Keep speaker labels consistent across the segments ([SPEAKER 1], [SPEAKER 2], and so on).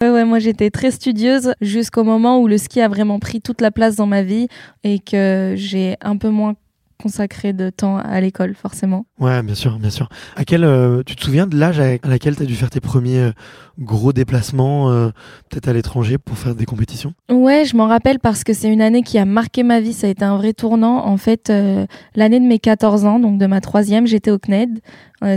[SPEAKER 1] Ouais, ouais, moi j'étais très studieuse jusqu'au moment où le ski a vraiment pris toute la place dans ma vie et que j'ai un peu moins consacré de temps à l'école, forcément.
[SPEAKER 2] Ouais, bien sûr, bien sûr. À quel, euh, tu te souviens de l'âge à laquelle tu as dû faire tes premiers euh, gros déplacements, euh, peut-être à l'étranger, pour faire des compétitions?
[SPEAKER 1] Ouais, je m'en rappelle parce que c'est une année qui a marqué ma vie. Ça a été un vrai tournant. En fait, l'année de mes 14 ans, donc de ma troisième, j'étais au CNED.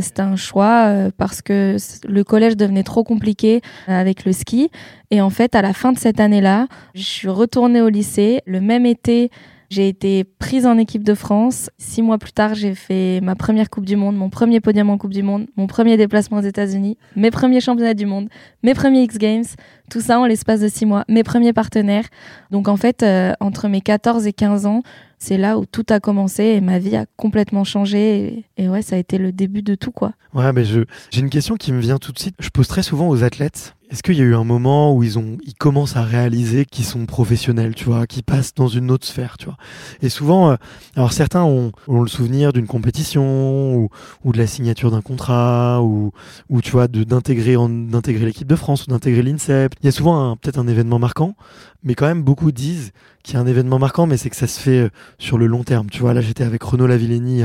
[SPEAKER 1] C'était un choix parce que le collège devenait trop compliqué avec le ski. Et en fait, à la fin de cette année-là, je suis retournée au lycée. Le même été, j'ai été prise en équipe de France. Six mois plus tard, j'ai fait ma première Coupe du Monde, mon premier podium en Coupe du Monde, mon premier déplacement aux États-Unis, mes premiers championnats du monde, mes premiers X Games, tout ça en l'espace de six mois, mes premiers partenaires. Donc en fait, euh, entre mes 14 et 15 ans, c'est là où tout a commencé et ma vie a complètement changé. Et, ouais, ça a été le début de tout, quoi.
[SPEAKER 2] Ouais, mais j'ai une question qui me vient tout de suite. Je pose très souvent aux athlètes. Est-ce qu'il y a eu un moment où ils ont, ils commencent à réaliser qu'ils sont professionnels, tu vois, qu'ils passent dans une autre sphère, tu vois? Et souvent, euh, alors certains ont, le souvenir d'une compétition ou, ou, de la signature d'un contrat ou, ou tu vois, d'intégrer, d'intégrer l'équipe de France ou d'intégrer l'INSEP. Il y a souvent peut-être un événement marquant, mais quand même beaucoup disent qu'il y a un événement marquant, mais c'est que ça se fait euh, sur le long terme. Tu vois, là j'étais avec Renaud Lavillenie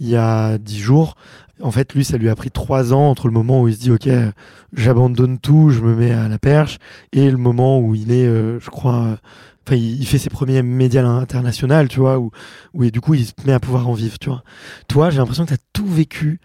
[SPEAKER 2] il y a, il jours. En fait, lui, ça lui a pris trois ans entre le moment où il se dit, OK, j'abandonne tout, je me mets à la perche, et le moment où il est, euh, je crois, enfin, il, fait ses premiers médias internationaux, tu vois, où, où et du coup, il se met à pouvoir en vivre, tu vois. Toi, j'ai l'impression que tu as tout vécu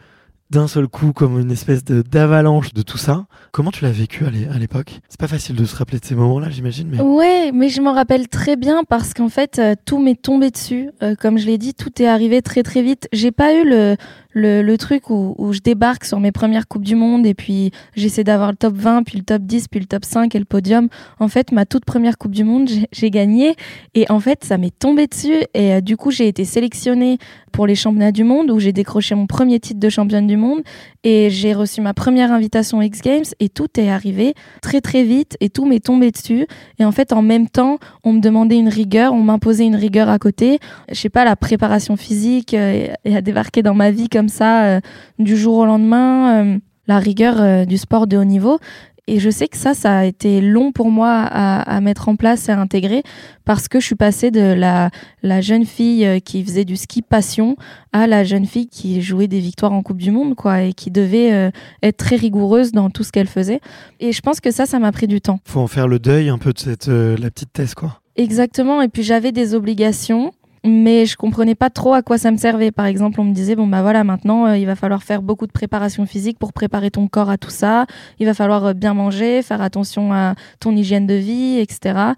[SPEAKER 2] d'un seul coup comme une espèce d'avalanche de, tout ça. Comment tu l'as vécu à l'époque? C'est pas facile de se rappeler de ces moments-là, j'imagine. Mais...
[SPEAKER 1] Ouais, mais je m'en rappelle très bien parce qu'en fait, euh, tout m'est tombé dessus. Euh, comme je l'ai dit, tout est arrivé très très vite. J'ai pas eu le, le, le truc où, je débarque sur mes premières Coupes du Monde et puis j'essaie d'avoir le top 20, puis le top 10, puis le top 5 et le podium. En fait, ma toute première Coupe du Monde, j'ai gagné et en fait, ça m'est tombé dessus et euh, du coup, j'ai été sélectionnée pour les championnats du monde où j'ai décroché mon premier titre de championne du monde et j'ai reçu ma première invitation X Games et tout est arrivé très très vite et tout m'est tombé dessus et en fait en même temps on me demandait une rigueur on m'imposait une rigueur à côté je sais pas la préparation physique euh, et a débarqué dans ma vie comme ça euh, du jour au lendemain euh, la rigueur du sport de haut niveau et je sais que ça, ça a été long pour moi à, à, mettre en place et à intégrer parce que je suis passée de la, la jeune fille euh, qui faisait du ski passion à la jeune fille qui jouait des victoires en Coupe du Monde, quoi, et qui devait euh, être très rigoureuse dans tout ce qu'elle faisait. Et je pense que ça, ça m'a pris du temps.
[SPEAKER 2] Faut en faire le deuil un peu de cette, euh, la petite thèse, quoi.
[SPEAKER 1] Exactement. Et puis j'avais des obligations mais je comprenais pas trop à quoi ça me servait. Par exemple, on me disait bon bah voilà, maintenant euh, il va falloir faire beaucoup de préparation physique pour préparer ton corps à tout ça. Il va falloir euh, bien manger, faire attention à ton hygiène de vie, etc.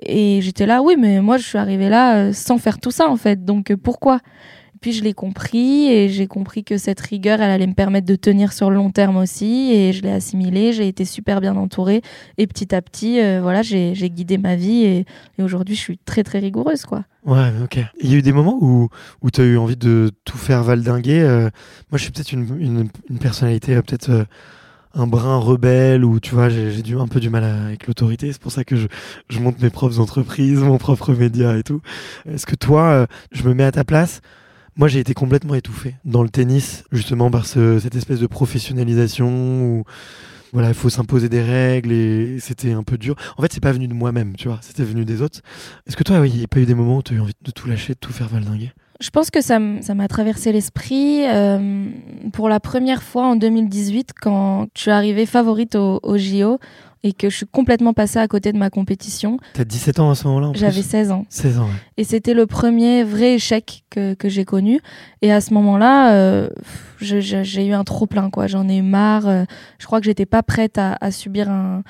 [SPEAKER 1] Et j'étais là, oui, mais moi je suis arrivée là euh, sans faire tout ça en fait. Donc pourquoi? Puis je l'ai compris et j'ai compris que cette rigueur, elle allait me permettre de tenir sur le long terme aussi. Et je l'ai assimilée, j'ai été super bien entourée. Et petit à petit, euh, voilà, j'ai guidé ma vie et, aujourd'hui, je suis très très rigoureuse, quoi.
[SPEAKER 2] Ouais, ok. Il y a eu des moments où, où tu as eu envie de tout faire valdinguer. Euh, moi, je suis peut-être une, une, personnalité, euh, peut-être un brin rebelle ou tu vois j'ai un peu du mal avec l'autorité c'est pour ça que je, je, monte mes propres entreprises mon propre média et tout est-ce que toi je me mets à ta place moi, j'ai été complètement étouffé dans le tennis, justement par cette espèce de professionnalisation où voilà, il faut s'imposer des règles et c'était un peu dur. En fait, c'est pas venu de moi-même, tu vois, c'était venu des autres. Est-ce que toi, il n'y a pas eu des moments où tu as eu envie de tout lâcher, de tout faire valdinguer?
[SPEAKER 1] Je pense que ça m'a traversé l'esprit euh, pour la première fois en 2018 quand je suis arrivée favorite au, au JO et que je suis complètement passée à côté de ma compétition.
[SPEAKER 2] T'as 17 ans à ce moment-là
[SPEAKER 1] J'avais 16 ans.
[SPEAKER 2] 16 ans, ouais.
[SPEAKER 1] Et c'était le premier vrai échec que, que j'ai connu. Et à ce moment-là, euh, j'ai eu un trop-plein, quoi. J'en ai eu marre. Euh, je crois que j'étais pas prête à, à subir un,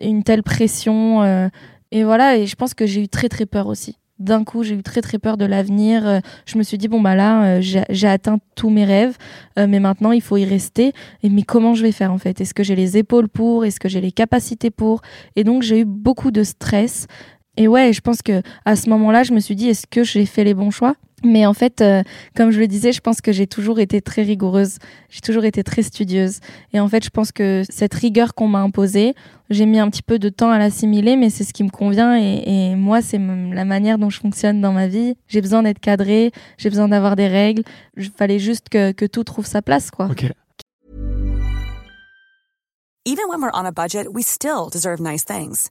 [SPEAKER 1] une telle pression. Euh, et voilà, et je pense que j'ai eu très très peur aussi d'un coup, j'ai eu très très peur de l'avenir. Euh, je me suis dit bon bah là, euh, j'ai atteint tous mes rêves, euh, mais maintenant il faut y rester. Et mais comment je vais faire en fait? Est-ce que j'ai les épaules pour? Est-ce que j'ai les capacités pour? Et donc j'ai eu beaucoup de stress. Et ouais, je pense que à ce moment-là, je me suis dit est-ce que j'ai fait les bons choix? Mais en fait, euh, comme je le disais, je pense que j'ai toujours été très rigoureuse, j'ai toujours été très studieuse. Et en fait, je pense que cette rigueur qu'on m'a imposée, j'ai mis un petit peu de temps à l'assimiler, mais c'est ce qui me convient. Et, moi, c'est la manière dont je fonctionne dans ma vie. J'ai besoin d'être cadrée, j'ai besoin d'avoir des règles. Il fallait juste que, que, tout trouve sa place, quoi.
[SPEAKER 3] Even when we're on a budget, we still deserve nice things.